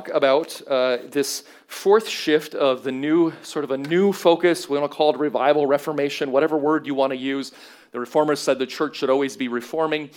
talk about uh, this fourth shift of the new, sort of a new focus. We want to call it revival, reformation, whatever word you want to use. The reformers said the church should always be reforming.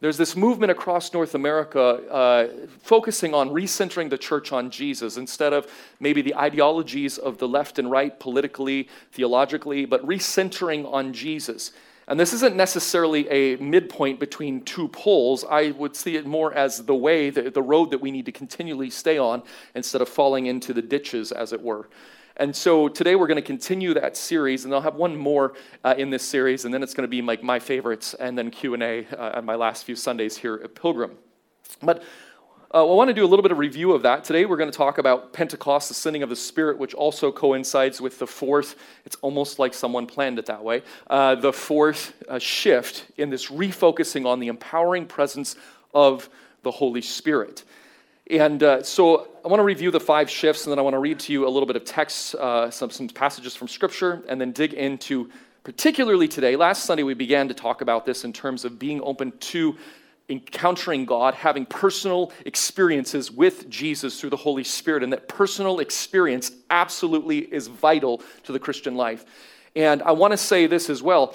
There's this movement across North America uh, focusing on recentering the church on Jesus instead of maybe the ideologies of the left and right politically, theologically, but recentering on Jesus. And this isn't necessarily a midpoint between two poles. I would see it more as the way, the, the road that we need to continually stay on instead of falling into the ditches, as it were. And so today we're going to continue that series, and I'll have one more uh, in this series, and then it's going to be like my favorites, and then Q and A uh, on my last few Sundays here at Pilgrim. But uh, I want to do a little bit of review of that. Today we're going to talk about Pentecost, the sending of the Spirit, which also coincides with the fourth, it's almost like someone planned it that way, uh, the fourth uh, shift in this refocusing on the empowering presence of the Holy Spirit. And uh, so I want to review the five shifts, and then I want to read to you a little bit of text, uh, some, some passages from Scripture, and then dig into, particularly today. Last Sunday, we began to talk about this in terms of being open to encountering God, having personal experiences with Jesus through the Holy Spirit, and that personal experience absolutely is vital to the Christian life. And I want to say this as well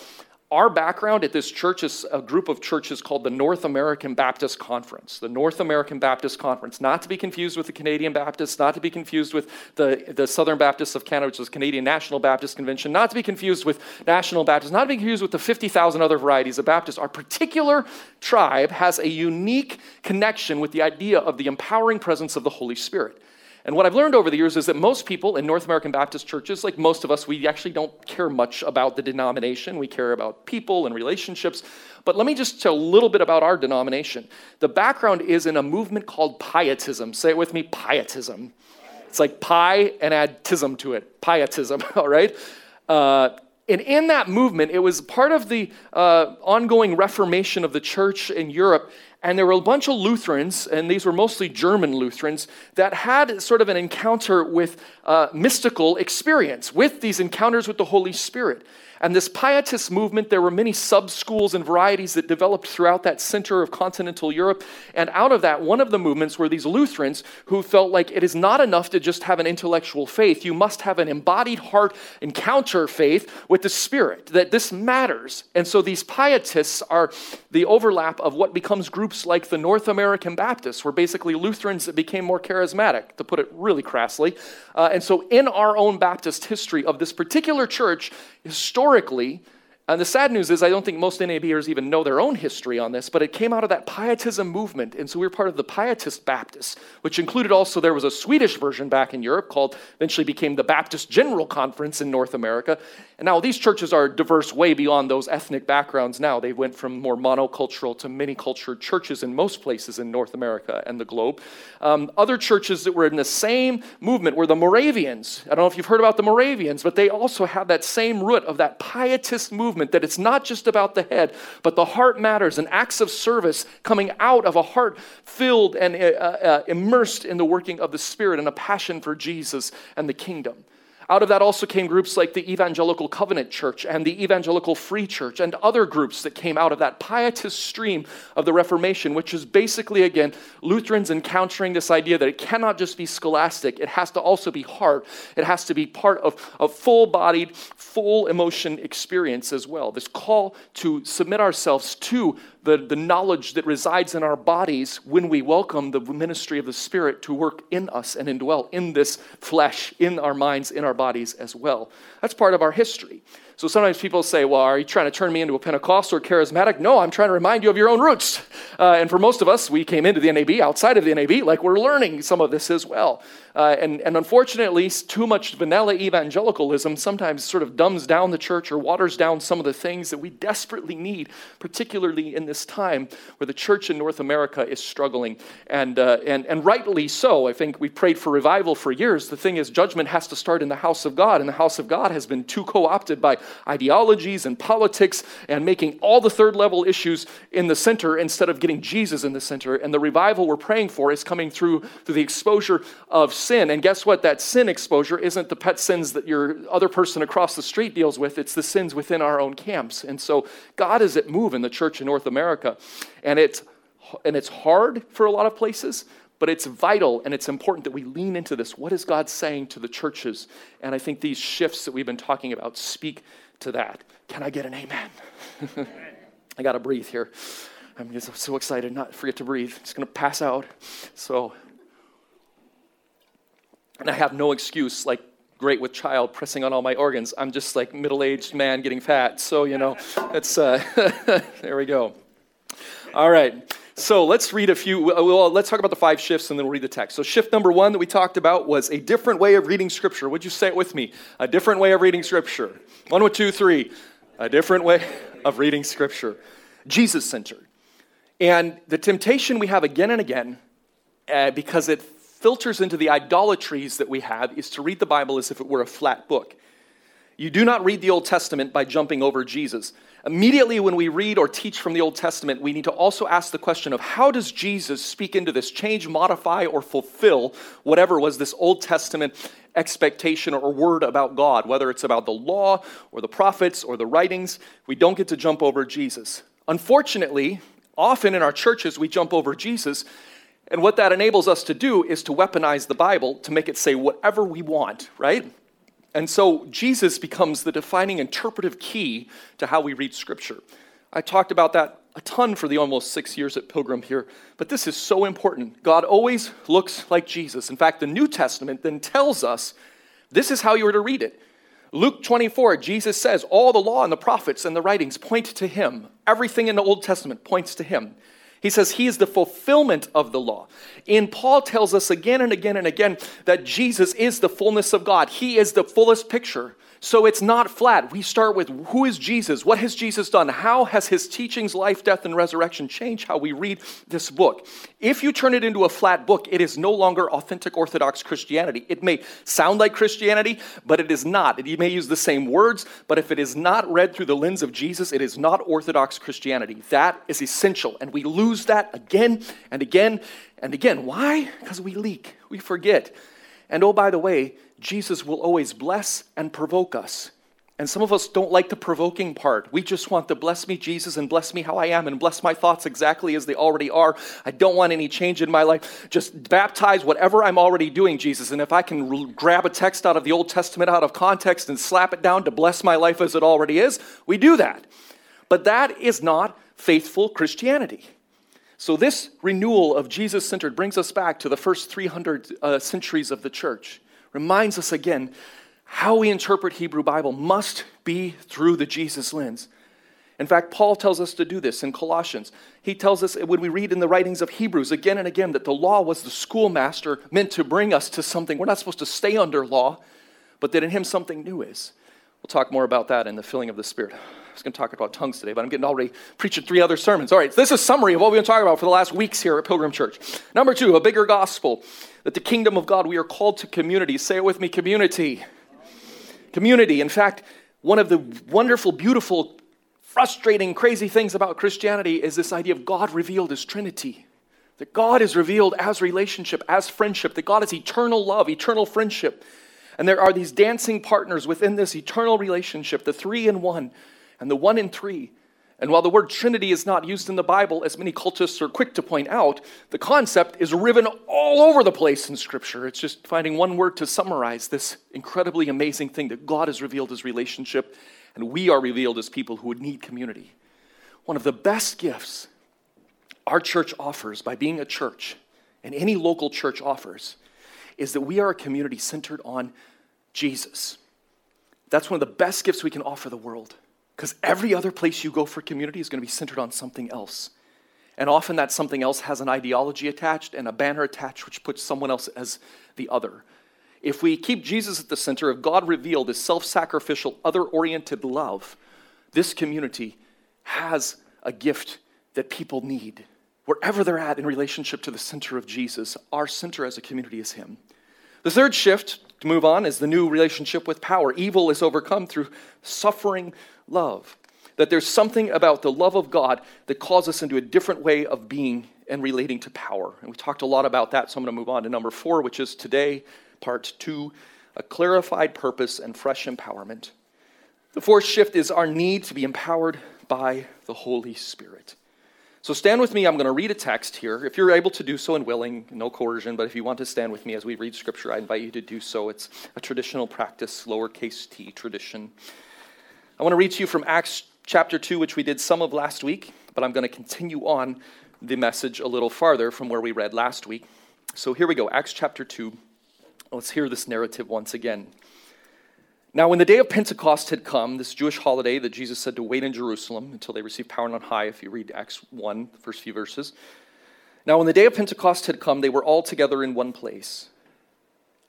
our background at this church is a group of churches called the North American Baptist Conference. The North American Baptist Conference, not to be confused with the Canadian Baptists, not to be confused with the, the Southern Baptists of Canada, which is Canadian National Baptist Convention, not to be confused with National Baptists, not to be confused with the 50,000 other varieties of Baptists. Our particular tribe has a unique connection with the idea of the empowering presence of the Holy Spirit. And what I've learned over the years is that most people in North American Baptist churches, like most of us, we actually don't care much about the denomination. We care about people and relationships. But let me just tell a little bit about our denomination. The background is in a movement called pietism. Say it with me pietism. It's like pie and add tism to it. Pietism, all right? Uh, and in that movement, it was part of the uh, ongoing reformation of the church in Europe. And there were a bunch of Lutherans, and these were mostly German Lutherans, that had sort of an encounter with uh, mystical experience, with these encounters with the Holy Spirit. And this pietist movement, there were many sub schools and varieties that developed throughout that center of continental Europe. And out of that, one of the movements were these Lutherans who felt like it is not enough to just have an intellectual faith. You must have an embodied heart encounter faith with the Spirit, that this matters. And so these pietists are the overlap of what becomes groups like the North American Baptists, were basically Lutherans that became more charismatic, to put it really crassly. Uh, and so in our own Baptist history of this particular church, historically, and the sad news is, I don't think most NABers even know their own history on this, but it came out of that pietism movement. And so we were part of the Pietist Baptists, which included also, there was a Swedish version back in Europe called, eventually became the Baptist General Conference in North America. And now these churches are diverse way beyond those ethnic backgrounds now. They went from more monocultural to many cultured churches in most places in North America and the globe. Um, other churches that were in the same movement were the Moravians. I don't know if you've heard about the Moravians, but they also have that same root of that pietist movement that it's not just about the head, but the heart matters and acts of service coming out of a heart filled and uh, uh, immersed in the working of the Spirit and a passion for Jesus and the kingdom. Out of that also came groups like the Evangelical Covenant Church and the Evangelical Free Church and other groups that came out of that pietist stream of the Reformation, which is basically, again, Lutherans encountering this idea that it cannot just be scholastic, it has to also be heart. It has to be part of a full bodied, full emotion experience as well. This call to submit ourselves to the, the knowledge that resides in our bodies when we welcome the ministry of the Spirit to work in us and indwell in this flesh, in our minds, in our bodies as well. That's part of our history. So sometimes people say, Well, are you trying to turn me into a Pentecostal or charismatic? No, I'm trying to remind you of your own roots. Uh, and for most of us, we came into the NAB outside of the NAB, like we're learning some of this as well. Uh, and, and unfortunately, too much vanilla evangelicalism sometimes sort of dumbs down the church or waters down some of the things that we desperately need, particularly in this time where the church in North America is struggling. And, uh, and, and rightly so. I think we prayed for revival for years. The thing is, judgment has to start in the house of God, and the house of God has been too co opted by ideologies and politics and making all the third level issues in the center instead of getting Jesus in the center. And the revival we're praying for is coming through through the exposure of sin. And guess what? That sin exposure isn't the pet sins that your other person across the street deals with, it's the sins within our own camps. And so God is at move in the church in North America. And it's, and it's hard for a lot of places, But it's vital and it's important that we lean into this. What is God saying to the churches? And I think these shifts that we've been talking about speak to that. Can I get an amen? I got to breathe here. I'm just so excited, not forget to breathe. It's going to pass out. So, and I have no excuse, like great with child pressing on all my organs. I'm just like middle-aged man getting fat. So, you know, that's, uh, there we go. All right. So let's read a few. Well, let's talk about the five shifts and then we'll read the text. So, shift number one that we talked about was a different way of reading Scripture. Would you say it with me? A different way of reading Scripture. One, two, three. A different way of reading Scripture. Jesus centered. And the temptation we have again and again, uh, because it filters into the idolatries that we have, is to read the Bible as if it were a flat book. You do not read the Old Testament by jumping over Jesus. Immediately, when we read or teach from the Old Testament, we need to also ask the question of how does Jesus speak into this, change, modify, or fulfill whatever was this Old Testament expectation or word about God, whether it's about the law or the prophets or the writings. We don't get to jump over Jesus. Unfortunately, often in our churches, we jump over Jesus. And what that enables us to do is to weaponize the Bible to make it say whatever we want, right? And so Jesus becomes the defining interpretive key to how we read Scripture. I talked about that a ton for the almost six years at Pilgrim here, but this is so important. God always looks like Jesus. In fact, the New Testament then tells us this is how you are to read it. Luke 24, Jesus says, All the law and the prophets and the writings point to him. Everything in the Old Testament points to him. He says he is the fulfillment of the law. And Paul tells us again and again and again that Jesus is the fullness of God. He is the fullest picture so it's not flat. We start with who is Jesus? What has Jesus done? How has his teachings, life, death, and resurrection changed how we read this book? If you turn it into a flat book, it is no longer authentic Orthodox Christianity. It may sound like Christianity, but it is not. You may use the same words, but if it is not read through the lens of Jesus, it is not Orthodox Christianity. That is essential. And we lose that again and again and again. Why? Because we leak, we forget. And oh, by the way, Jesus will always bless and provoke us. And some of us don't like the provoking part. We just want to bless me, Jesus, and bless me how I am, and bless my thoughts exactly as they already are. I don't want any change in my life. Just baptize whatever I'm already doing, Jesus. And if I can r- grab a text out of the Old Testament out of context and slap it down to bless my life as it already is, we do that. But that is not faithful Christianity. So, this renewal of Jesus centered brings us back to the first 300 uh, centuries of the church reminds us again how we interpret Hebrew Bible must be through the Jesus lens. In fact, Paul tells us to do this in Colossians. He tells us when we read in the writings of Hebrews again and again that the law was the schoolmaster meant to bring us to something. We're not supposed to stay under law, but that in him something new is. We'll talk more about that in the filling of the Spirit. Was going to talk about tongues today, but I'm getting already preaching three other sermons. All right, so this is a summary of what we've been talking about for the last weeks here at Pilgrim Church. Number two, a bigger gospel that the kingdom of God, we are called to community. Say it with me community. Community. In fact, one of the wonderful, beautiful, frustrating, crazy things about Christianity is this idea of God revealed as Trinity. That God is revealed as relationship, as friendship, that God is eternal love, eternal friendship. And there are these dancing partners within this eternal relationship, the three in one and the one in three. And while the word Trinity is not used in the Bible, as many cultists are quick to point out, the concept is riven all over the place in Scripture. It's just finding one word to summarize this incredibly amazing thing that God has revealed his relationship, and we are revealed as people who would need community. One of the best gifts our church offers by being a church, and any local church offers, is that we are a community centered on Jesus. That's one of the best gifts we can offer the world. Because every other place you go for community is going to be centered on something else. And often that something else has an ideology attached and a banner attached, which puts someone else as the other. If we keep Jesus at the center of God revealed as self sacrificial, other oriented love, this community has a gift that people need. Wherever they're at in relationship to the center of Jesus, our center as a community is Him. The third shift to move on is the new relationship with power. Evil is overcome through suffering love. That there's something about the love of God that calls us into a different way of being and relating to power. And we talked a lot about that, so I'm going to move on to number four, which is today, part two a clarified purpose and fresh empowerment. The fourth shift is our need to be empowered by the Holy Spirit. So stand with me. I'm going to read a text here. If you're able to do so and willing, no coercion, but if you want to stand with me as we read scripture, I invite you to do so. It's a traditional practice, lowercase t tradition. I want to read to you from Acts chapter 2, which we did some of last week, but I'm going to continue on the message a little farther from where we read last week. So here we go Acts chapter 2. Let's hear this narrative once again. Now, when the day of Pentecost had come, this Jewish holiday that Jesus said to wait in Jerusalem until they received power on high, if you read Acts 1, the first few verses. Now, when the day of Pentecost had come, they were all together in one place.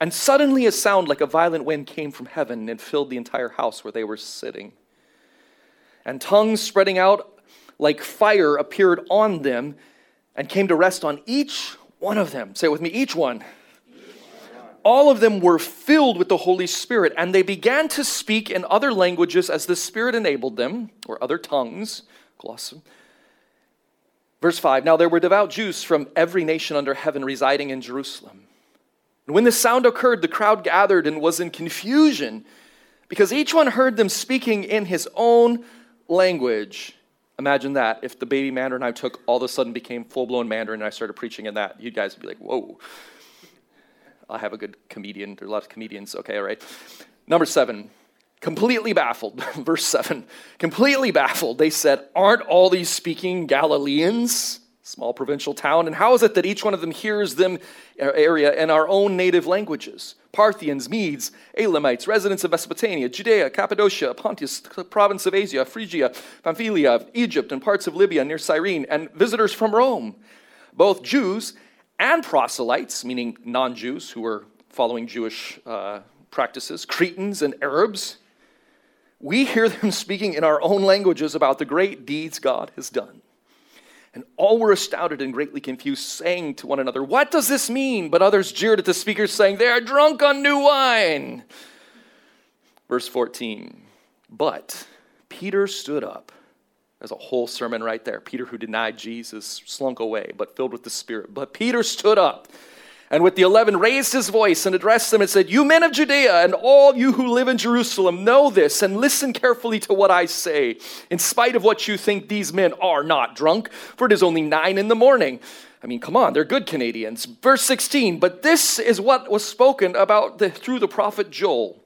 And suddenly a sound like a violent wind came from heaven and filled the entire house where they were sitting. And tongues spreading out like fire appeared on them and came to rest on each one of them. Say it with me, each one all of them were filled with the Holy Spirit, and they began to speak in other languages as the Spirit enabled them, or other tongues. Verse 5 Now there were devout Jews from every nation under heaven residing in Jerusalem. And when the sound occurred, the crowd gathered and was in confusion because each one heard them speaking in his own language. Imagine that if the baby Mandarin I took all of a sudden became full blown Mandarin and I started preaching in that. You guys would be like, whoa. I have a good comedian. There are a lot of comedians. Okay, all right. Number seven, completely baffled. Verse seven, completely baffled. They said, Aren't all these speaking Galileans? Small provincial town. And how is it that each one of them hears them area in our own native languages? Parthians, Medes, Elamites, residents of Mesopotamia, Judea, Cappadocia, Pontus, province of Asia, Phrygia, Pamphylia, Egypt, and parts of Libya near Cyrene, and visitors from Rome, both Jews and proselytes, meaning non Jews who were following Jewish uh, practices, Cretans and Arabs, we hear them speaking in our own languages about the great deeds God has done. And all were astounded and greatly confused, saying to one another, What does this mean? But others jeered at the speakers, saying, They are drunk on new wine. Verse 14 But Peter stood up there's a whole sermon right there. Peter, who denied Jesus, slunk away, but filled with the Spirit. But Peter stood up and with the eleven raised his voice and addressed them and said, You men of Judea and all you who live in Jerusalem, know this and listen carefully to what I say. In spite of what you think, these men are not drunk, for it is only nine in the morning. I mean, come on, they're good Canadians. Verse 16, but this is what was spoken about the, through the prophet Joel.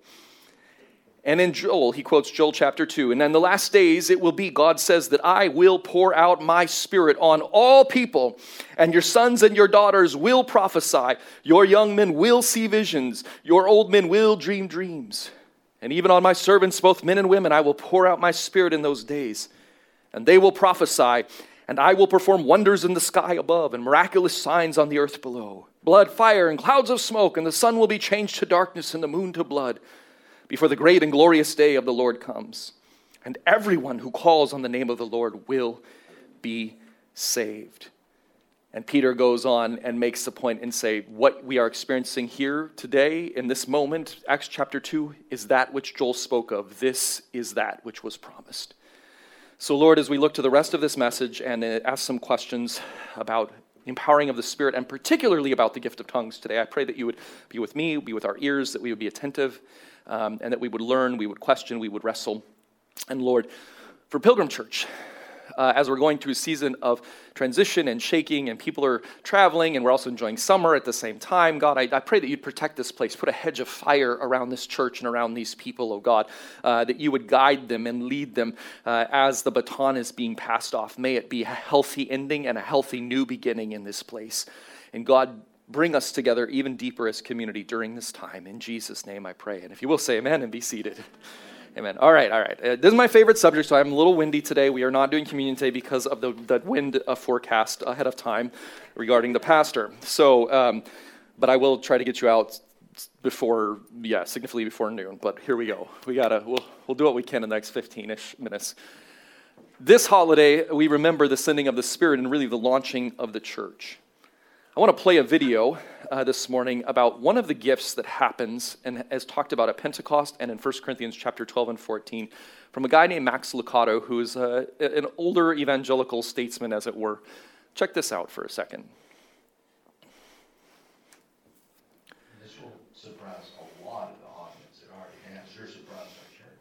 And in Joel, he quotes Joel chapter 2. And in the last days, it will be, God says, that I will pour out my spirit on all people, and your sons and your daughters will prophesy. Your young men will see visions. Your old men will dream dreams. And even on my servants, both men and women, I will pour out my spirit in those days. And they will prophesy, and I will perform wonders in the sky above and miraculous signs on the earth below blood, fire, and clouds of smoke, and the sun will be changed to darkness and the moon to blood before the great and glorious day of the Lord comes. And everyone who calls on the name of the Lord will be saved. And Peter goes on and makes the point and say, what we are experiencing here today in this moment, Acts chapter 2, is that which Joel spoke of. This is that which was promised. So, Lord, as we look to the rest of this message and uh, ask some questions about empowering of the Spirit, and particularly about the gift of tongues today, I pray that you would be with me, be with our ears, that we would be attentive um, and that we would learn, we would question, we would wrestle. And Lord, for Pilgrim Church, uh, as we're going through a season of transition and shaking, and people are traveling, and we're also enjoying summer at the same time. God, I, I pray that you'd protect this place, put a hedge of fire around this church and around these people, oh God, uh, that you would guide them and lead them uh, as the baton is being passed off. May it be a healthy ending and a healthy new beginning in this place. And God, bring us together even deeper as community during this time. In Jesus' name I pray. And if you will say amen and be seated. Amen. All right, all right. Uh, this is my favorite subject, so I'm a little windy today. We are not doing communion today because of the, the wind uh, forecast ahead of time regarding the pastor. So, um, but I will try to get you out before, yeah, significantly before noon. But here we go. We gotta, we'll, we'll do what we can in the next 15 ish minutes. This holiday, we remember the sending of the Spirit and really the launching of the church. I want to play a video uh, this morning about one of the gifts that happens and is talked about at Pentecost and in 1 Corinthians chapter 12 and 14 from a guy named Max Lucado, who is uh, an older evangelical statesman, as it were. Check this out for a second. This will surprise a lot of the audience. It already has. You're surprised our church.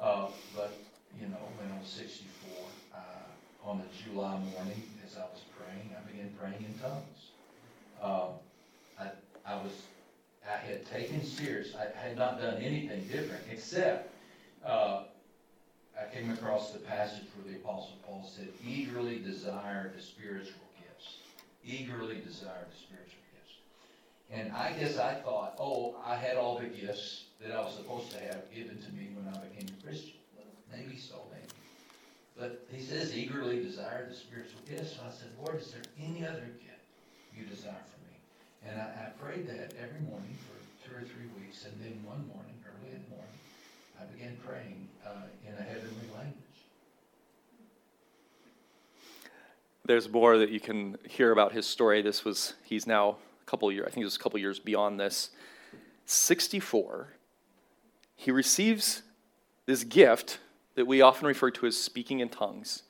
Uh, but, you know, when I was 64, I on a July morning, as I was praying, I began praying in tongues. Um, I, I was, I had taken serious, I had not done anything different, except, uh, I came across the passage where the Apostle Paul said, eagerly desire the spiritual gifts. Eagerly desire the spiritual gifts. And I guess I thought, oh, I had all the gifts that I was supposed to have given to me when I became a Christian. Maybe so, maybe. But he says, eagerly desire the spiritual gifts. I said, Lord, is there any other gift you desire for me? And I, I prayed that every morning for two or three weeks. And then one morning, early in the morning, I began praying uh, in a heavenly language. There's more that you can hear about his story. This was, he's now a couple years, I think it was a couple years beyond this. 64, he receives this gift that we often refer to as speaking in tongues.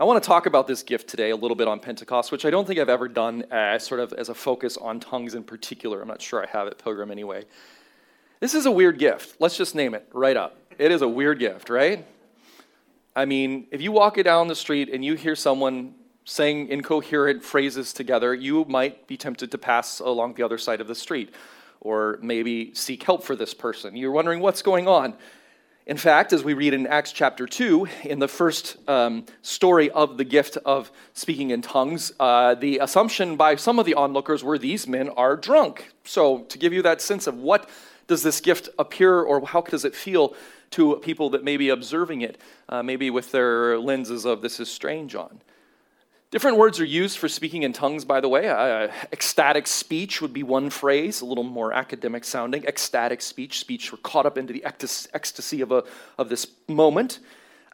I want to talk about this gift today a little bit on Pentecost, which I don't think I've ever done as sort of as a focus on tongues in particular. I'm not sure I have it, Pilgrim anyway. This is a weird gift. Let's just name it right up. It is a weird gift, right? I mean, if you walk it down the street and you hear someone saying incoherent phrases together, you might be tempted to pass along the other side of the street or maybe seek help for this person. You're wondering what's going on. In fact, as we read in Acts chapter 2, in the first um, story of the gift of speaking in tongues, uh, the assumption by some of the onlookers were these men are drunk. So, to give you that sense of what does this gift appear or how does it feel to people that may be observing it, uh, maybe with their lenses of this is strange on. Different words are used for speaking in tongues, by the way. Uh, ecstatic speech would be one phrase, a little more academic sounding. Ecstatic speech, speech we're caught up into the ecstasy of, a, of this moment.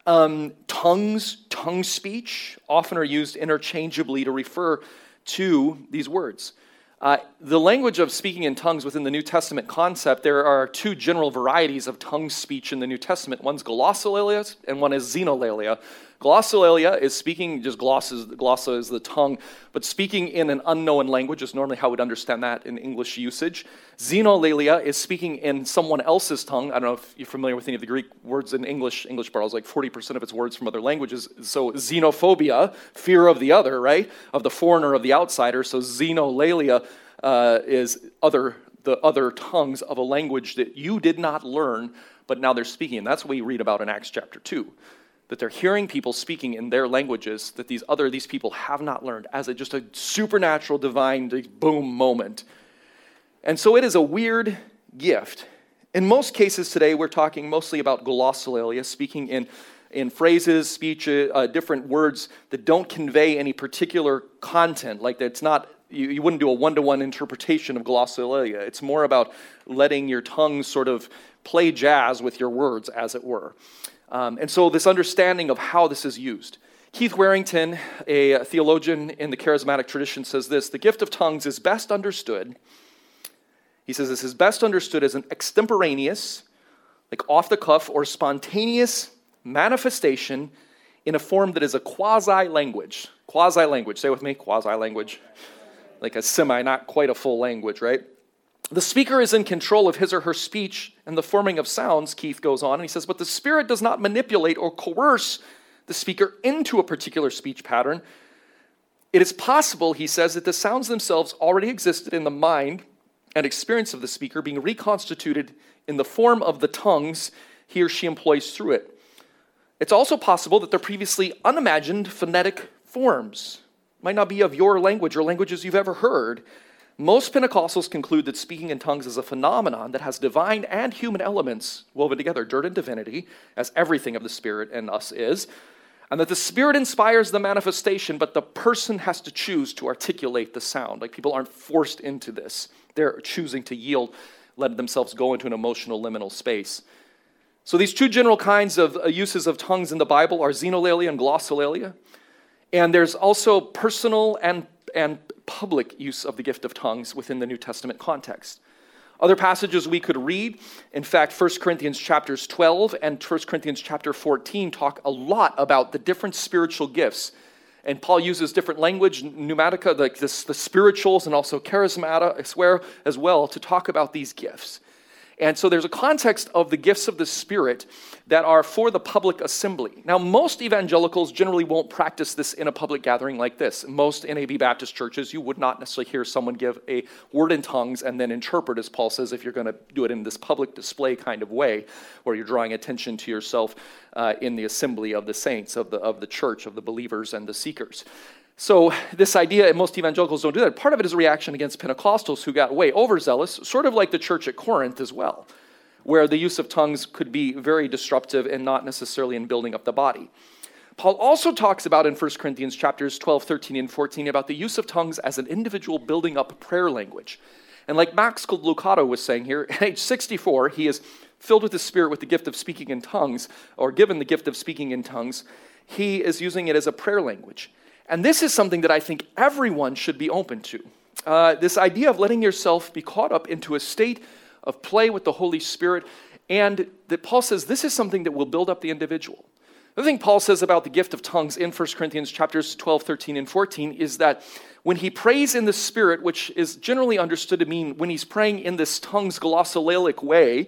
Um, tongues, tongue speech, often are used interchangeably to refer to these words. Uh, the language of speaking in tongues within the New Testament concept, there are two general varieties of tongue speech in the New Testament. One's glossolalia and one is xenolalia. Glossolalia is speaking, just gloss is, glossa is the tongue, but speaking in an unknown language is normally how we'd understand that in English usage. Xenolalia is speaking in someone else's tongue. I don't know if you're familiar with any of the Greek words in English. English borrows like 40% of its words from other languages. So xenophobia, fear of the other, right? Of the foreigner, of the outsider. So xenolalia uh, is other, the other tongues of a language that you did not learn, but now they're speaking. And that's what we read about in Acts chapter 2 that they're hearing people speaking in their languages that these other these people have not learned as a, just a supernatural divine boom moment. And so it is a weird gift. In most cases today we're talking mostly about glossolalia speaking in in phrases speech uh, different words that don't convey any particular content. Like it's not you, you wouldn't do a one-to-one interpretation of glossolalia. It's more about letting your tongue sort of play jazz with your words as it were um, and so, this understanding of how this is used. Keith Warrington, a theologian in the charismatic tradition, says this the gift of tongues is best understood. He says this is best understood as an extemporaneous, like off the cuff or spontaneous manifestation in a form that is a quasi language. Quasi language. Say with me, quasi language. Like a semi, not quite a full language, right? The speaker is in control of his or her speech and the forming of sounds, Keith goes on, and he says, but the Spirit does not manipulate or coerce the speaker into a particular speech pattern. It is possible, he says, that the sounds themselves already existed in the mind and experience of the speaker, being reconstituted in the form of the tongues he or she employs through it. It's also possible that they're previously unimagined phonetic forms. Might not be of your language or languages you've ever heard, most Pentecostals conclude that speaking in tongues is a phenomenon that has divine and human elements woven together, dirt and divinity, as everything of the Spirit in us is, and that the Spirit inspires the manifestation, but the person has to choose to articulate the sound. Like people aren't forced into this, they're choosing to yield, let themselves go into an emotional liminal space. So, these two general kinds of uh, uses of tongues in the Bible are xenolalia and glossolalia. And there's also personal and, and public use of the gift of tongues within the New Testament context. Other passages we could read, in fact, 1 Corinthians chapters 12 and 1 Corinthians chapter 14 talk a lot about the different spiritual gifts. And Paul uses different language, pneumatica, like this, the spirituals, and also charismata, I swear, as well, to talk about these gifts. And so there's a context of the gifts of the Spirit that are for the public assembly. Now, most evangelicals generally won't practice this in a public gathering like this. Most NAB Baptist churches, you would not necessarily hear someone give a word in tongues and then interpret, as Paul says, if you're going to do it in this public display kind of way, where you're drawing attention to yourself uh, in the assembly of the saints, of the, of the church, of the believers and the seekers. So, this idea, and most evangelicals don't do that, part of it is a reaction against Pentecostals who got way overzealous, sort of like the church at Corinth as well, where the use of tongues could be very disruptive and not necessarily in building up the body. Paul also talks about in 1 Corinthians chapters 12, 13, and 14 about the use of tongues as an individual building up prayer language. And like Max Lucado was saying here, at age 64, he is filled with the Spirit with the gift of speaking in tongues, or given the gift of speaking in tongues. He is using it as a prayer language. And this is something that I think everyone should be open to. Uh, this idea of letting yourself be caught up into a state of play with the Holy Spirit, and that Paul says this is something that will build up the individual. The thing Paul says about the gift of tongues in 1 Corinthians chapters 12, 13, and 14 is that when he prays in the Spirit, which is generally understood to mean when he's praying in this tongues glossolalic way,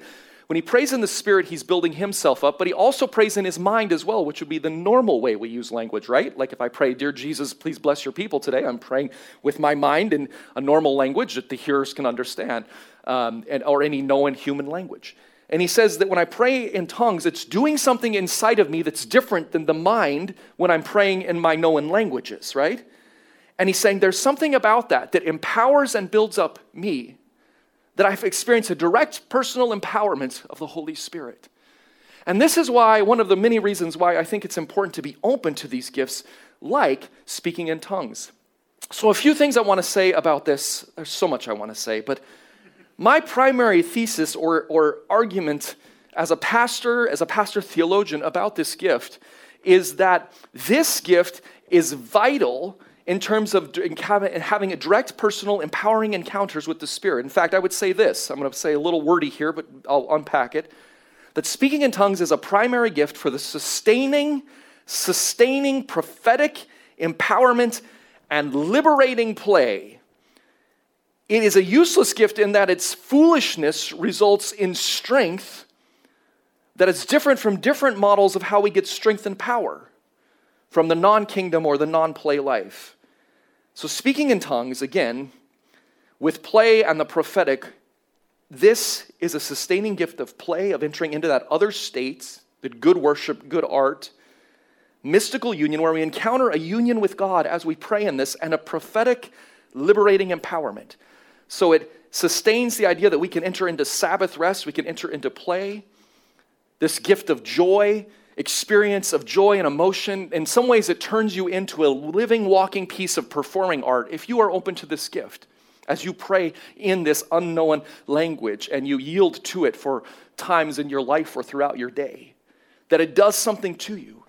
when he prays in the Spirit, he's building himself up, but he also prays in his mind as well, which would be the normal way we use language, right? Like if I pray, Dear Jesus, please bless your people today, I'm praying with my mind in a normal language that the hearers can understand, um, and, or any known human language. And he says that when I pray in tongues, it's doing something inside of me that's different than the mind when I'm praying in my known languages, right? And he's saying there's something about that that empowers and builds up me that I've experienced a direct personal empowerment of the Holy Spirit. And this is why, one of the many reasons why I think it's important to be open to these gifts, like speaking in tongues. So, a few things I want to say about this. There's so much I want to say, but my primary thesis or, or argument as a pastor, as a pastor theologian about this gift is that this gift is vital in terms of having a direct, personal, empowering encounters with the Spirit. In fact, I would say this I'm going to say a little wordy here, but I'll unpack it. That speaking in tongues is a primary gift for the sustaining, sustaining prophetic empowerment and liberating play. It is a useless gift in that its foolishness results in strength that is different from different models of how we get strength and power from the non kingdom or the non play life. So, speaking in tongues, again, with play and the prophetic, this is a sustaining gift of play, of entering into that other state, that good worship, good art, mystical union, where we encounter a union with God as we pray in this, and a prophetic, liberating empowerment. So, it sustains the idea that we can enter into Sabbath rest, we can enter into play, this gift of joy experience of joy and emotion. In some ways, it turns you into a living, walking piece of performing art if you are open to this gift. As you pray in this unknown language and you yield to it for times in your life or throughout your day, that it does something to you.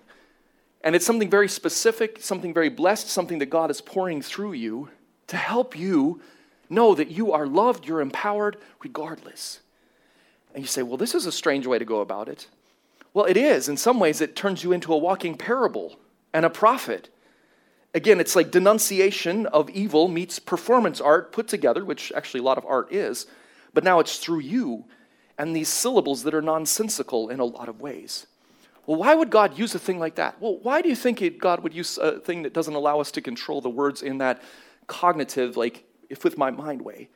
And it's something very specific, something very blessed, something that God is pouring through you to help you know that you are loved, you're empowered regardless. And you say, well, this is a strange way to go about it. Well, it is. In some ways, it turns you into a walking parable and a prophet. Again, it's like denunciation of evil meets performance art put together, which actually a lot of art is, but now it's through you and these syllables that are nonsensical in a lot of ways. Well, why would God use a thing like that? Well, why do you think it, God would use a thing that doesn't allow us to control the words in that cognitive, like, if with my mind way?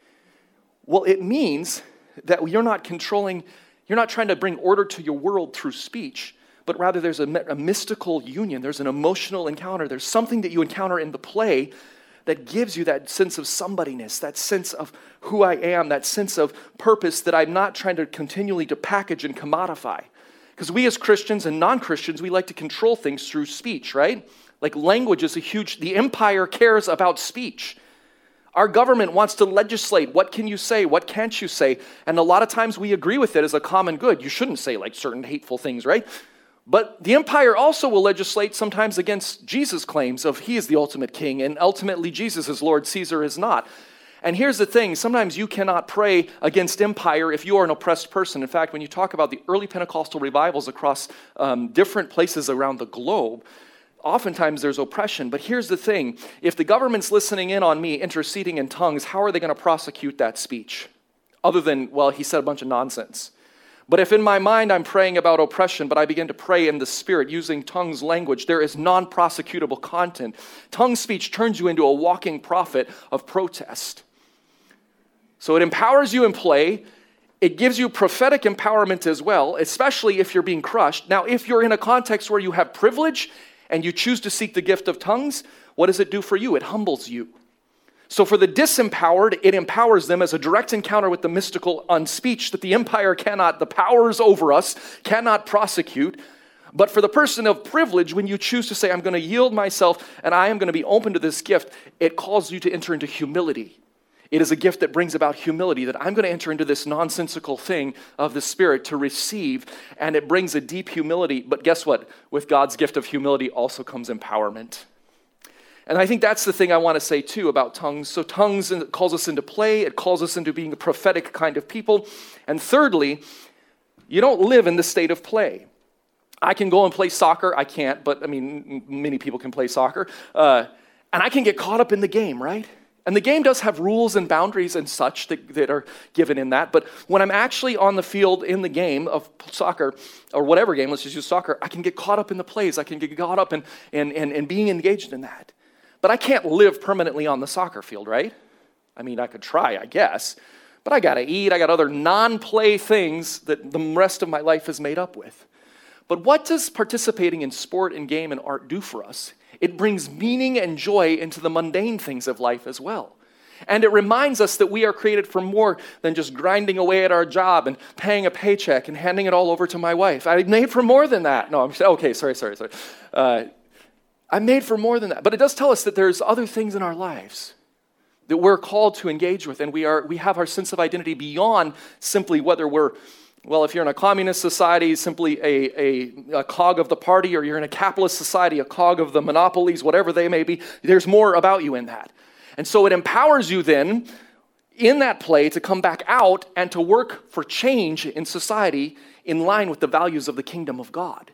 Well, it means that you're not controlling you're not trying to bring order to your world through speech, but rather there's a, a, mystical union, there's an emotional encounter, there's something that you encounter in the play that gives you that sense of somebodyness, that sense of who I am, that sense of purpose that I'm not trying to continually to package and commodify. Because we as Christians and non-Christians, we like to control things through speech, right? Like language is a huge the empire cares about speech. Our government wants to legislate what can you say, what can't you say. And a lot of times we agree with it as a common good. You shouldn't say like certain hateful things, right? But the empire also will legislate sometimes against Jesus' claims of he is the ultimate king and ultimately Jesus is Lord, Caesar is not. And here's the thing sometimes you cannot pray against empire if you are an oppressed person. In fact, when you talk about the early Pentecostal revivals across um, different places around the globe, oftentimes there's oppression. But here's the thing if the government's listening in on me interceding in tongues, how are they going to prosecute that speech? other than, well, he said a bunch of nonsense. But if in my mind I'm praying about oppression, but I begin to pray in the spirit using tongues language, there is non prosecutable content. Tongue speech turns you into a walking prophet of protest. So it empowers you in play. It gives you prophetic empowerment as well, especially if you're being crushed. Now, if you're in a context where you have privilege and you choose to seek the gift of tongues, what does it do for you? It humbles you. So, for the disempowered, it empowers them as a direct encounter with the mystical on speech that the empire cannot, the powers over us cannot prosecute. But for the person of privilege, when you choose to say, I'm going to yield myself and I am going to be open to this gift, it calls you to enter into humility. It is a gift that brings about humility that I'm going to enter into this nonsensical thing of the Spirit to receive, and it brings a deep humility. But guess what? With God's gift of humility also comes empowerment. And I think that's the thing I want to say too about tongues. So, tongues calls us into play, it calls us into being a prophetic kind of people. And thirdly, you don't live in the state of play. I can go and play soccer. I can't, but I mean, many people can play soccer. Uh, and I can get caught up in the game, right? And the game does have rules and boundaries and such that, that, are given in that. But when I'm actually on the field in the game of soccer, or whatever game, let's just use soccer, I can get caught up in the plays. I can get caught up in, in, in, in being engaged in that. But I can't live permanently on the soccer field, right? I mean, I could try, I guess. But I gotta eat, I got other non play things that the rest of my life is made up with. But what does participating in sport and game and art do for us? It brings meaning and joy into the mundane things of life as well. And it reminds us that we are created for more than just grinding away at our job and paying a paycheck and handing it all over to my wife. I'm made for more than that. No, I'm okay, sorry, sorry, sorry. Uh, I'm made for more than that. But it does tell us that there's other things in our lives that we're called to engage with, and we, are, we have our sense of identity beyond simply whether we're, well, if you're in a communist society, simply a, a, a cog of the party, or you're in a capitalist society, a cog of the monopolies, whatever they may be. There's more about you in that. And so it empowers you then in that play to come back out and to work for change in society in line with the values of the kingdom of God.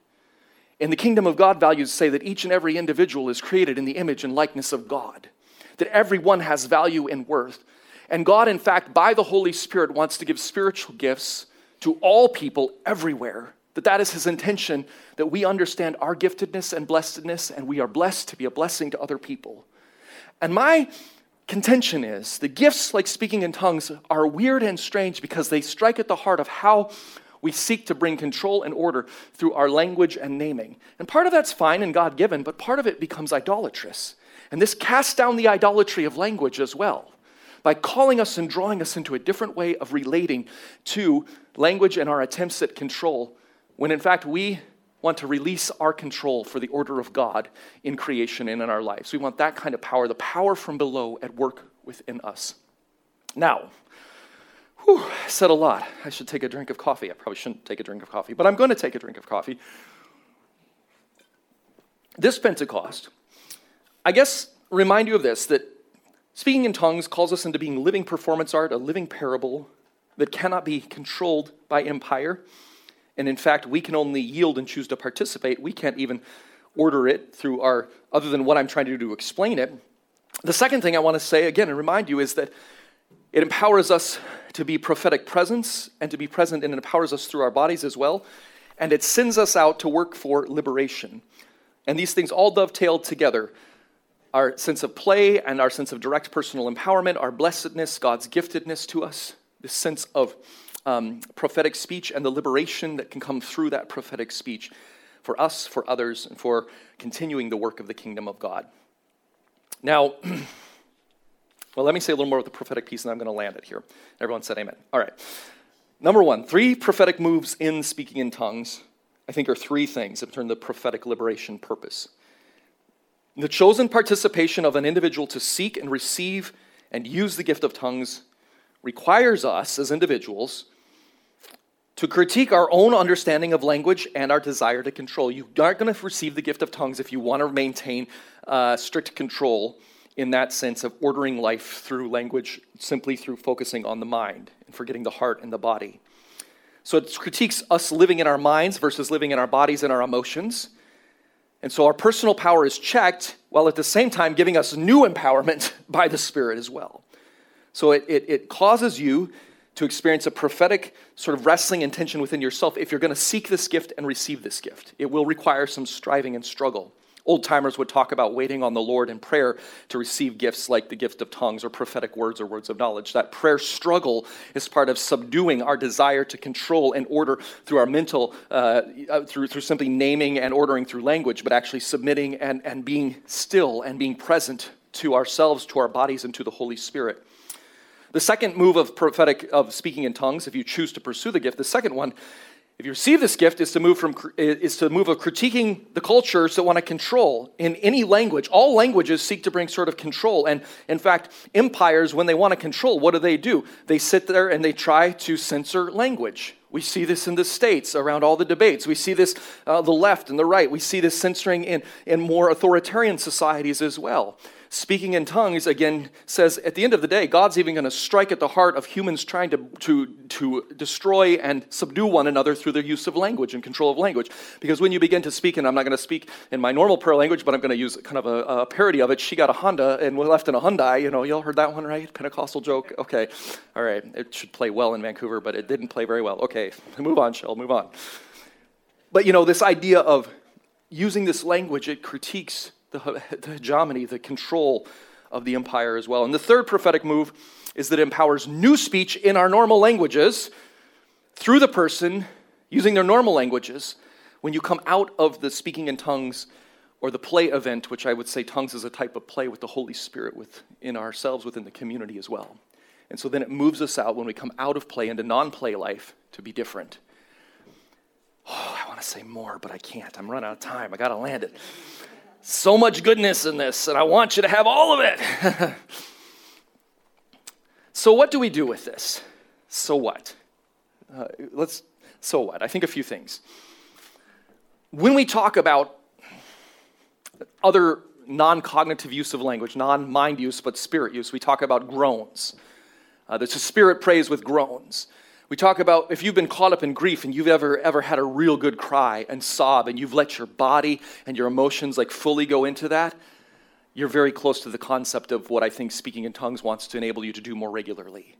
And the kingdom of God values say that each and every individual is created in the image and likeness of God, that everyone has value and worth. And God, in fact, by the Holy Spirit, wants to give spiritual gifts to all people everywhere. That that is his intention, that we understand our giftedness and blessedness, and we are blessed to be a blessing to other people. And my contention is the gifts like speaking in tongues are weird and strange because they strike at the heart of how we seek to bring control and order through our language and naming. And part of that's fine and God given, but part of it becomes idolatrous. And this casts down the idolatry of language as well by calling us and drawing us into a different way of relating to language and our attempts at control, when in fact we want to release our control for the order of God in creation and in our lives. We want that kind of power, the power from below at work within us. Now, Whew, said a lot. I should take a drink of coffee. I probably shouldn't take a drink of coffee, but I'm going to take a drink of coffee. This Pentecost, I guess, remind you of this that speaking in tongues calls us into being living performance art, a living parable that cannot be controlled by empire. And in fact, we can only yield and choose to participate. We can't even order it through our, other than what I'm trying to do to explain it. The second thing I want to say again and remind you is that it empowers us to be prophetic presence and to be present and it empowers us through our bodies as well. And it sends us out to work for liberation. And these things all dovetail together our sense of play and our sense of direct personal empowerment, our blessedness, God's giftedness to us, this sense of um, prophetic speech and the liberation that can come through that prophetic speech for us, for others, and for continuing the work of the kingdom of God. Now, Well, let me say a little more about the prophetic piece, and I'm going to land it here. Everyone said amen. All right. Number one, three prophetic moves in speaking in tongues, I think, are three things that turn the prophetic liberation purpose. The chosen participation of an individual to seek and receive and use the gift of tongues requires us as individuals to critique our own understanding of language and our desire to control. You aren't going to receive the gift of tongues if you want to maintain uh, strict control in that sense of ordering life through language simply through focusing on the mind and forgetting the heart and the body. So it critiques us living in our minds versus living in our bodies and our emotions. And so our personal power is checked while at the same time giving us new empowerment by the Spirit as well. So it, it, it causes you to experience a prophetic sort of wrestling intention within yourself if you're going to seek this gift and receive this gift. It will require some striving and struggle. Old timers would talk about waiting on the Lord in prayer to receive gifts like the gift of tongues or prophetic words or words of knowledge. That prayer struggle is part of subduing our desire to control and order through our mental, uh, uh, through, through simply naming and ordering through language, but actually submitting and, and being still and being present to ourselves, to our bodies, and to the Holy Spirit. The second move of prophetic, of speaking in tongues, if you choose to pursue the gift, the second one if you receive this gift, is to move from is to move of critiquing the cultures that want to control in any language. All languages seek to bring sort of control, and in fact, empires when they want to control, what do they do? They sit there and they try to censor language. We see this in the states around all the debates. We see this uh, the left and the right. We see this censoring in in more authoritarian societies as well speaking in tongues, again, says at the end of the day, God's even going to strike at the heart of humans trying to, to, to destroy and subdue one another through the use of language and control of language. Because when you begin to speak, and I'm not going to speak in my normal prayer language, but I'm going to use kind of a, a, parody of it. She got a Honda and we left in a Hyundai. You know, y'all heard that one, right? Pentecostal joke? Okay. All right. It should play well in Vancouver, but it didn't play very well. Okay. Move on, Shel. Move on. But, you know, this idea of using this language, it critiques the, the hegemony, the control of the empire as well. And the third prophetic move is that it empowers new speech in our normal languages through the person using their normal languages when you come out of the speaking in tongues or the play event, which I would say tongues is a type of play with the Holy Spirit within ourselves, within the community as well. And so then it moves us out when we come out of play into non play life to be different. Oh, I want to say more, but I can't. I'm running out of time. I got to land it so much goodness in this, and I want you to have all of it. so, what do we do with this? So what? Uh, let's. So what? I think a few things. When we talk about other non cognitive use of language, non mind use, but spirit use, we talk about groans. Uh, there's a spirit prays with groans. We talk about if you've been caught up in grief and you've ever ever had a real good cry and sob and you've let your body and your emotions like fully go into that, you're very close to the concept of what I think speaking in tongues wants to enable you to do more regularly.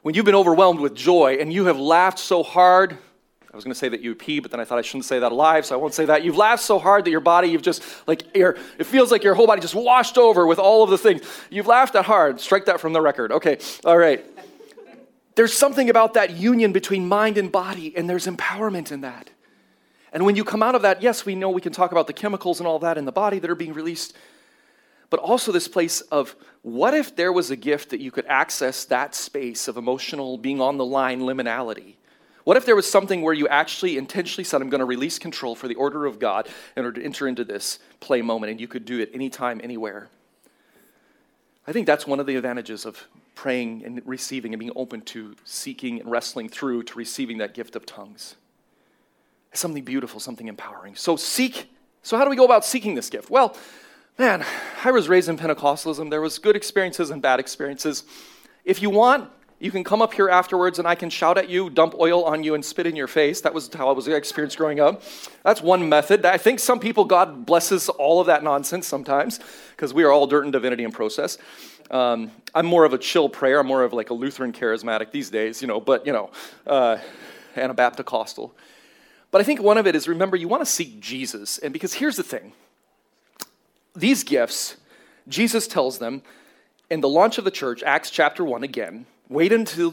When you've been overwhelmed with joy and you have laughed so hard, I was going to say that you pee, but then I thought I shouldn't say that live, so I won't say that. You've laughed so hard that your body, you've just like air, it feels like your whole body just washed over with all of the things. You've laughed that hard. Strike that from the record. Okay, all right. There's something about that union between mind and body, and there's empowerment in that. And when you come out of that, yes, we know we can talk about the chemicals and all that in the body that are being released, but also this place of what if there was a gift that you could access that space of emotional being on the line liminality? What if there was something where you actually intentionally said, I'm going to release control for the order of God in order to enter into this play moment, and you could do it anytime, anywhere? I think that's one of the advantages of praying and receiving and being open to seeking and wrestling through to receiving that gift of tongues. It's something beautiful, something empowering. So seek. So how do we go about seeking this gift? Well, man, I was raised in Pentecostalism. There was good experiences and bad experiences. If you want, you can come up here afterwards and I can shout at you, dump oil on you, and spit in your face. That was how I was experienced growing up. That's one method. I think some people, God blesses all of that nonsense sometimes because we are all dirt and divinity in process. Um, I'm more of a chill prayer. I'm more of like a Lutheran charismatic these days, you know, but, you know, uh, Anabaptist But I think one of it is remember, you want to seek Jesus. And because here's the thing these gifts, Jesus tells them in the launch of the church, Acts chapter 1 again, wait until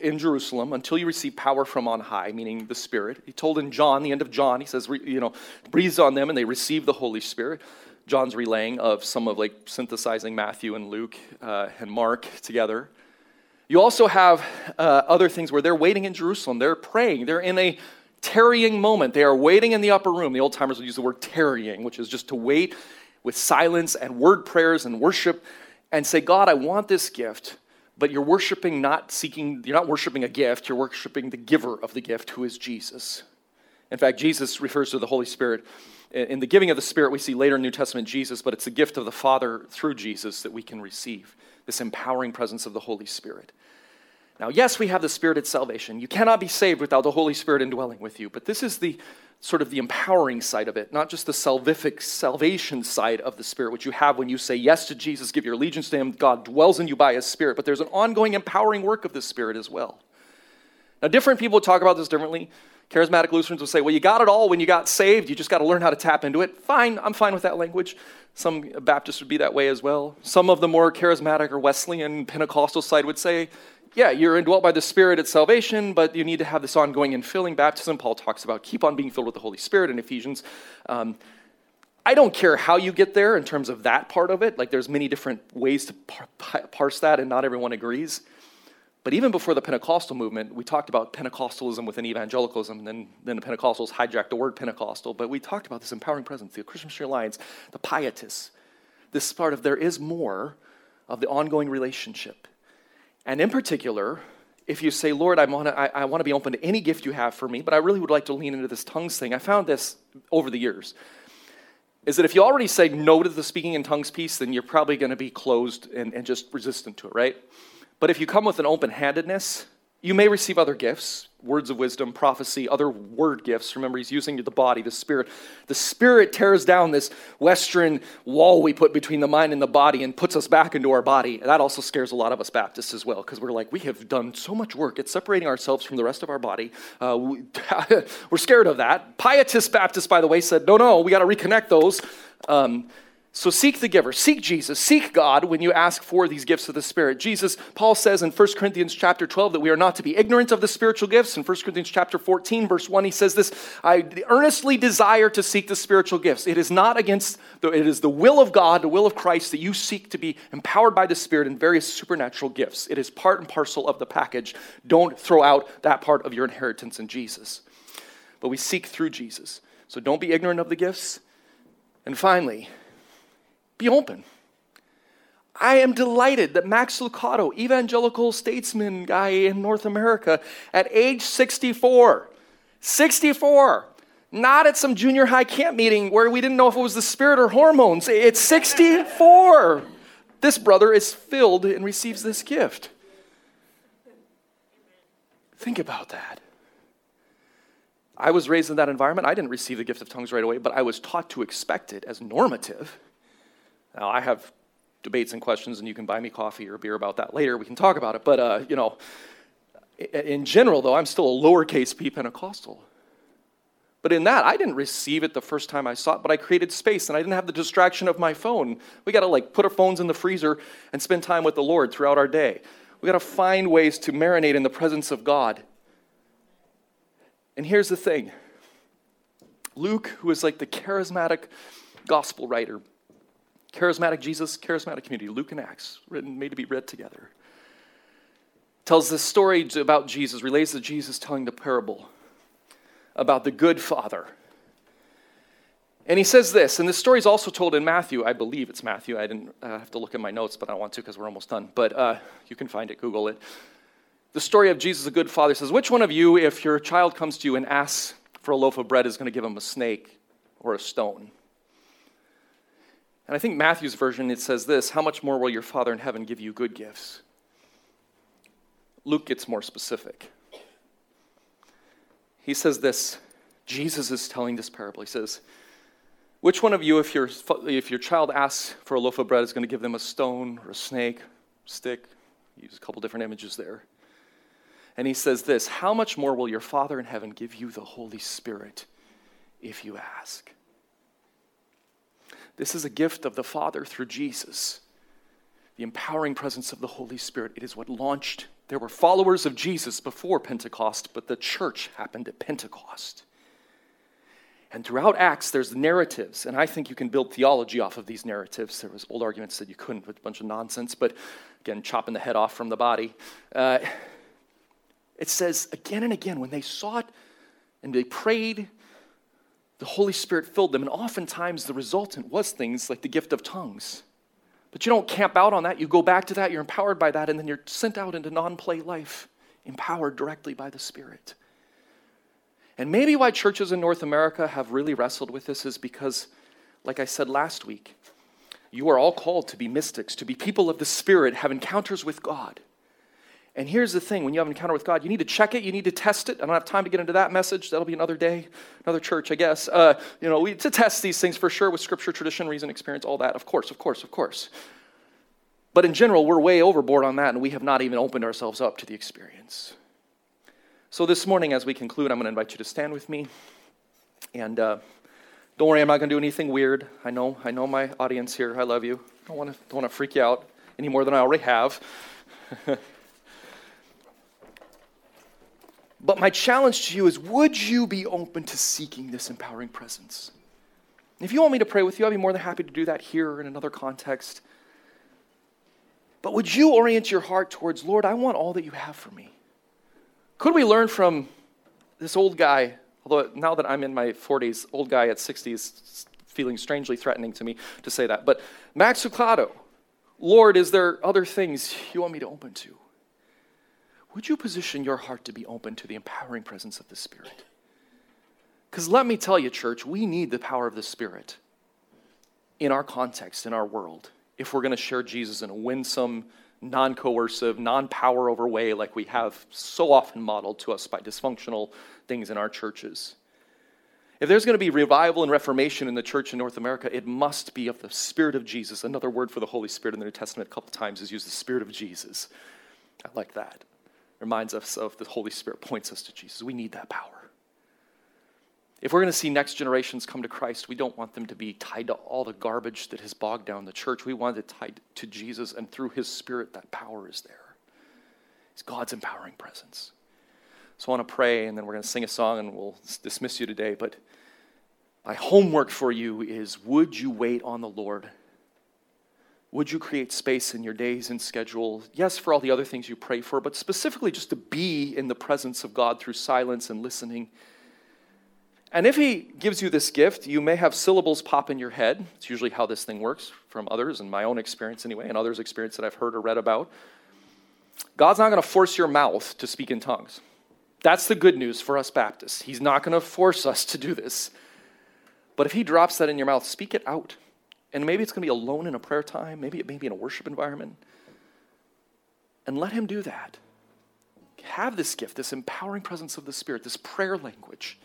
in Jerusalem until you receive power from on high, meaning the Spirit. He told in John, the end of John, he says, you know, breathes on them and they receive the Holy Spirit. John's relaying of some of like synthesizing Matthew and Luke uh, and Mark together. You also have uh, other things where they're waiting in Jerusalem. They're praying. They're in a tarrying moment. They are waiting in the upper room. The old timers would use the word tarrying, which is just to wait with silence and word prayers and worship and say, God, I want this gift, but you're worshiping not seeking, you're not worshiping a gift, you're worshiping the giver of the gift, who is Jesus. In fact, Jesus refers to the Holy Spirit in the giving of the Spirit, we see later in New Testament Jesus, but it's a gift of the Father through Jesus that we can receive this empowering presence of the Holy Spirit. Now, yes, we have the Spirit at salvation. You cannot be saved without the Holy Spirit indwelling with you, but this is the sort of the empowering side of it, not just the salvific salvation side of the Spirit, which you have when you say yes to Jesus, give your allegiance to Him. God dwells in you by His Spirit, but there's an ongoing empowering work of the Spirit as well. Now, different people talk about this differently. Charismatic Lutherans will say, well, you got it all when you got saved. You just got to learn how to tap into it. Fine, I'm fine with that language. Some Baptists would be that way as well. Some of the more charismatic or Wesleyan Pentecostal side would say, yeah, you're indwelt by the Spirit at salvation, but you need to have this ongoing infilling baptism. Paul talks about keep on being filled with the Holy Spirit in Ephesians. Um, I don't care how you get there in terms of that part of it. Like, there's many different ways to par- parse that, and not everyone agrees. But even before the Pentecostal movement, we talked about Pentecostalism within evangelicalism, and then, then the Pentecostals hijacked the word Pentecostal. But we talked about this empowering presence, the Christian Missionary Alliance, the pietists. This part of there is more of the ongoing relationship. And in particular, if you say, Lord, I want to I, I want to be open to any gift you have for me, but I really would like to lean into this tongues thing. I found this over the years. Is that if you already say no to the speaking in tongues piece, then you're probably going to be closed and, and just resistant to it, right? But if you come with an open handedness, you may receive other gifts words of wisdom, prophecy, other word gifts. Remember, he's using the body, the spirit. The spirit tears down this Western wall we put between the mind and the body and puts us back into our body. And that also scares a lot of us Baptists as well, because we're like, we have done so much work at separating ourselves from the rest of our body. Uh, we, are scared of that. Pietist Baptists, by the way, said, no, no, we got to reconnect those. Um, so seek the giver, seek Jesus, seek God when you ask for these gifts of the Spirit. Jesus, Paul says in 1 Corinthians chapter 12 that we are not to be ignorant of the spiritual gifts. In 1 Corinthians chapter 14, verse 1, he says this I earnestly desire to seek the spiritual gifts. It is not against, the, it is the will of God, the will of Christ, that you seek to be empowered by the Spirit in various supernatural gifts. It is part and parcel of the package. Don't throw out that part of your inheritance in Jesus. But we seek through Jesus. So don't be ignorant of the gifts. And finally, be open. I am delighted that Max Lucado, evangelical statesman guy in North America, at age 64, 64, not at some junior high camp meeting where we didn't know if it was the spirit or hormones. It's 64. this brother is filled and receives this gift. Think about that. I was raised in that environment. I didn't receive the gift of tongues right away, but I was taught to expect it as normative. Now, I have debates and questions, and you can buy me coffee or beer about that later. We can talk about it. But, uh, you know, in general, though, I'm still a lowercase p Pentecostal. But in that, I didn't receive it the first time I saw it, but I created space and I didn't have the distraction of my phone. We got to like put our phones in the freezer and spend time with the Lord throughout our day. We got to find ways to marinate in the presence of God. And here's the thing Luke, who is like the charismatic gospel writer, Charismatic Jesus, charismatic community, Luke and Acts, written, made to be read together. Tells this story about Jesus, relates to Jesus telling the parable about the good father. And he says this, and this story is also told in Matthew. I believe it's Matthew. I didn't uh, have to look at my notes, but I want to because we're almost done. But uh, you can find it, Google it. The story of Jesus, the good father, says, Which one of you, if your child comes to you and asks for a loaf of bread, is going to give him a snake or a stone? And I think Matthew's version, it says this How much more will your Father in heaven give you good gifts? Luke gets more specific. He says this Jesus is telling this parable. He says, Which one of you, if your, if your child asks for a loaf of bread, is going to give them a stone or a snake, stick? Use a couple different images there. And he says this How much more will your Father in heaven give you the Holy Spirit if you ask? This is a gift of the Father through Jesus. The empowering presence of the Holy Spirit. It is what launched. There were followers of Jesus before Pentecost, but the church happened at Pentecost. And throughout Acts, there's narratives, and I think you can build theology off of these narratives. There was old arguments that you couldn't, with a bunch of nonsense, but again, chopping the head off from the body. Uh, it says again and again, when they sought and they prayed the Holy Spirit filled them. And oftentimes the resultant was things like the gift of tongues. But you don't camp out on that. You go back to that, you're empowered by that, and then you're sent out into non play life, empowered directly by the Spirit. And maybe why churches in North America have really wrestled with this is because, like I said last week, you are all called to be mystics, to be people of the Spirit, have encounters with God. And here's the thing when you have an encounter with God, you need to check it, you need to test it. I don't have time to get into that message. That'll be another day, another church, I guess. Uh, you know, we, to test these things for sure with scripture, tradition, reason, experience, all that. Of course, of course, of course. But in general, we're way overboard on that, and we have not even opened ourselves up to the experience. So this morning, as we conclude, I'm going to invite you to stand with me. And uh, don't worry, I'm not going to do anything weird. I know, I know my audience here. I love you. Don't want to, don't want to freak you out any more than I already have. but my challenge to you is would you be open to seeking this empowering presence? If you want me to pray with you, I'd be more than happy to do that here in another context. But would you orient your heart towards, Lord, I want all that you have for me? Could we learn from this old guy, although now that I'm in my 40s, old guy at 60s, feeling strangely threatening to me to say that, but Max Lucado, Lord, is there other things you want me to open to? Would you position your heart to be open to the empowering presence of the Spirit? Because let me tell you, church, we need the power of the Spirit in our context, in our world, if we're going to share Jesus in a winsome, non coercive, non power over way like we have so often modeled to us by dysfunctional things in our churches. If there's going to be revival and reformation in the church in North America, it must be of the Spirit of Jesus. Another word for the Holy Spirit in the New Testament a couple times is used the Spirit of Jesus. I like that. Reminds us of the Holy Spirit, points us to Jesus. We need that power. If we're going to see next generations come to Christ, we don't want them to be tied to all the garbage that has bogged down the church. We want it tied to Jesus, and through His Spirit, that power is there. It's God's empowering presence. So I want to pray, and then we're going to sing a song, and we'll dismiss you today. But my homework for you is would you wait on the Lord? Would you create space in your days and schedule? Yes, for all the other things you pray for, but specifically just to be in the presence of God through silence and listening and if he gives you this gift, you may have syllables pop in your head. It's usually how this thing works from others, and my own experience anyway, and others' experience that I've heard or read about. God's not going to force your mouth to speak in tongues. That's the good news for us Baptists. He's not going to force us to do this. But if he drops that in your mouth, speak it out. And maybe it's going to be alone in a prayer time, maybe it may be in a worship environment. And let him do that. Have this gift, this empowering presence of the Spirit, this prayer language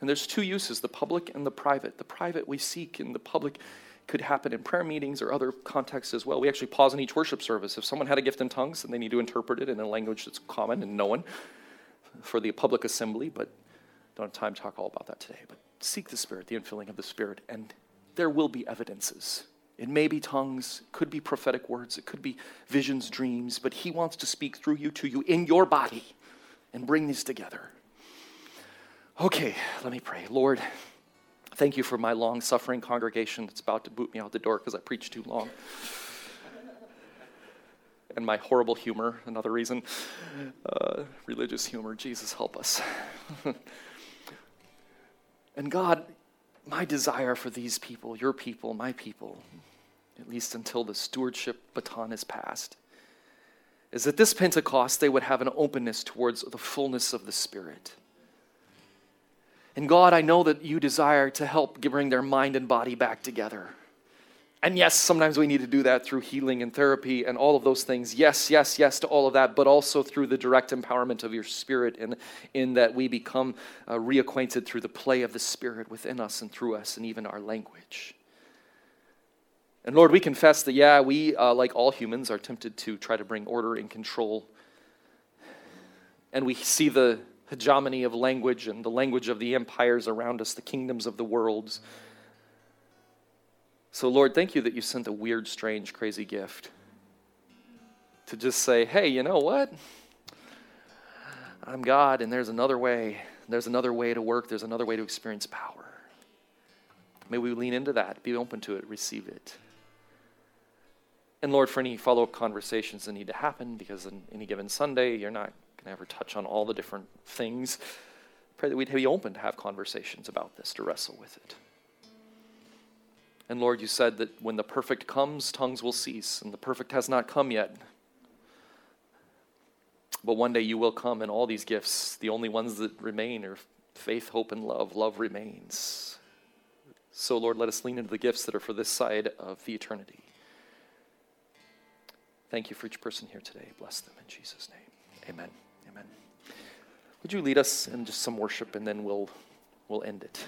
and there's two uses the public and the private. The private we seek, and the public could happen in prayer meetings or other contexts as well. We actually pause in each worship service. If someone had a gift in tongues, then they need to interpret it in a language that's common and known for the public assembly, but don't have time to talk all about that today. But seek the Spirit, the infilling of the Spirit, and there will be evidences. It may be tongues, could be prophetic words, it could be visions, dreams, but He wants to speak through you to you in your body and bring these together. Okay, let me pray. Lord, thank you for my long suffering congregation that's about to boot me out the door because I preached too long. and my horrible humor, another reason. Uh, religious humor, Jesus help us. and God, my desire for these people, your people, my people, at least until the stewardship baton is passed, is that this Pentecost they would have an openness towards the fullness of the Spirit and God, I know that you desire to help bring their mind and body back together. And yes, sometimes we need to do that through healing and therapy and all of those things. Yes, yes, yes to all of that, but also through the direct empowerment of your spirit, and in that we become uh, reacquainted through the play of the spirit within us and through us, and even our language. And Lord, we confess that, yeah, we, uh, like all humans, are tempted to try to bring order and control. And we see the hegemony of language and the language of the empires around us, the kingdoms of the worlds. So, Lord, thank you that you sent a weird, strange, crazy gift to just say, hey, you know what? I'm God, and there's another way. There's another way to work, there's another way to experience power. May we lean into that, be open to it, receive it. And Lord, for any follow up conversations that need to happen, because on any given Sunday, you're not going to ever touch on all the different things. Pray that we'd be open to have conversations about this, to wrestle with it. And Lord, you said that when the perfect comes, tongues will cease, and the perfect has not come yet. But one day you will come, and all these gifts, the only ones that remain are faith, hope, and love. Love remains. So, Lord, let us lean into the gifts that are for this side of the eternity. Thank you for each person here today. Bless them in Jesus' name. Amen. Amen. Would you lead us in just some worship and then we'll, we'll end it?